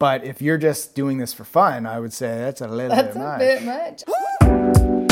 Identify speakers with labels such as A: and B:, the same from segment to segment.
A: But if you're just doing this for fun, I would say that's a little
B: That's
A: bit
B: a
A: much.
B: bit much.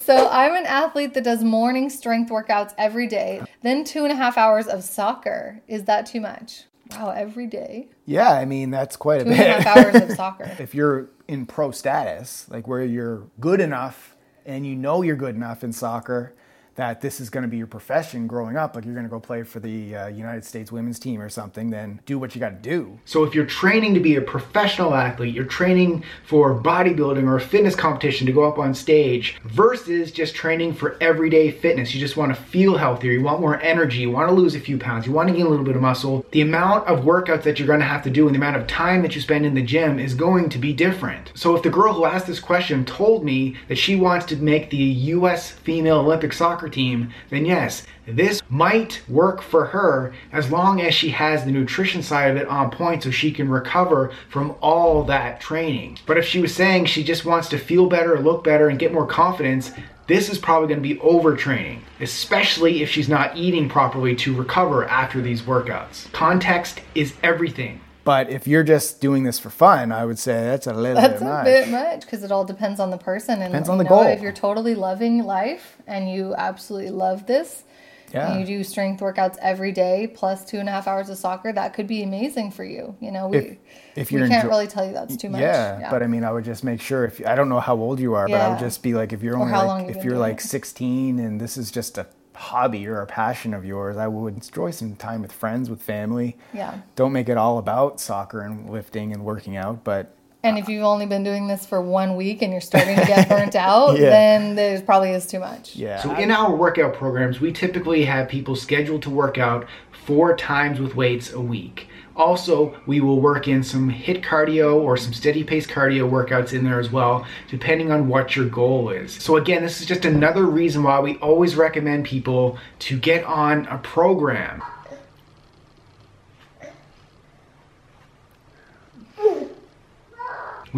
B: So I'm an athlete that does morning strength workouts every day, then two and a half hours of soccer. Is that too much? Wow, every day.
A: Yeah, I mean that's quite a
B: Two a
A: bit.
B: half hours of soccer.
A: if you're in pro status, like where you're good enough and you know you're good enough in soccer that this is going to be your profession growing up, like you're going to go play for the uh, United States women's team or something, then do what you got to do.
C: So if you're training to be a professional athlete, you're training for bodybuilding or a fitness competition to go up on stage versus just training for everyday fitness. You just want to feel healthier, you want more energy, you want to lose a few pounds, you want to gain a little bit of muscle. The amount of workouts that you're going to have to do and the amount of time that you spend in the gym is going to be different. So if the girl who asked this question told me that she wants to make the US female Olympic soccer team, then yes, this might work for her as long as she has the nutrition side of it on point so she can recover from all that training. But if she was saying she just wants to feel better, look better, and get more confidence, this is probably going to be overtraining, especially if she's not eating properly to recover after these workouts. Context is everything.
A: But if you're just doing this for fun, I would say that's a little
B: That's
A: bit
B: a
A: much.
B: bit much because it all depends on the person and
A: Depends on the
B: know,
A: goal.
B: If you're totally loving life and you absolutely love this,
A: Yeah.
B: and you do strength workouts every day plus two and a half hours of soccer, that could be amazing for you. You know, we
A: If- if
B: we can't
A: enjo-
B: really tell you that's too much.
A: Yeah, but I mean, I would just make sure if I don't know how old you are, but I would just be like, if you're
B: Or
A: only like, if you're like
B: it.
A: 16 and this is just a hobby or a passion of yours, I would enjoy some time with friends, with family.
B: Yeah.
A: Don't make it all about soccer and lifting and working out, but
B: And if you've only been doing this for one week and you're starting to get burnt out,
A: Yeah.
B: then there probably is too much.
A: yeah.
C: So in our workout programs, we typically have people scheduled to work out four times with weights a week. Also, we will work in some HIIT cardio or some steady pace cardio workouts in there as well, depending on what your goal is. So again, this is just another reason why we always recommend people to get on a program.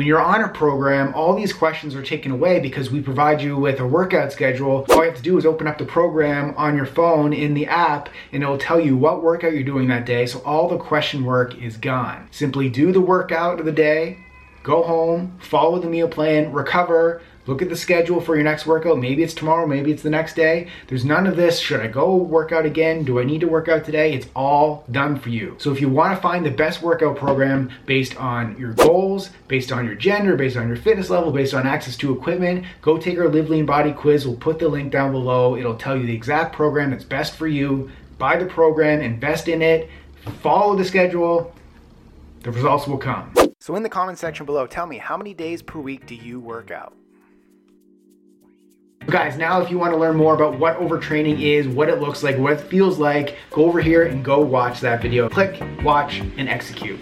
C: When you're on a program, all these questions are taken away because we provide you with a workout schedule. All you have to do is open up the program on your phone in the app and it'll tell you what workout you're doing that day. So all the question work is gone. Simply do the workout of the day, go home, follow the meal plan, recover, look at the schedule for your next workout. Maybe it's tomorrow, maybe it's the next day. There's none of this. Should I go work out again? Do I need to work out today? It's all done for you. So if you want to find the best workout program based on your goals, based on your gender, based on your fitness level, based on access to equipment, go take our Live Lean Body quiz. We'll put the link down below. It'll tell you the exact program that's best for you. Buy the program, invest in it, follow the schedule. The results will come.
A: So in the comment section below, tell me how many days per week do you work out?
C: Guys, now if you want to learn more about what overtraining is, what it looks like, what it feels like, go over here and go watch that video. Click, watch, and execute.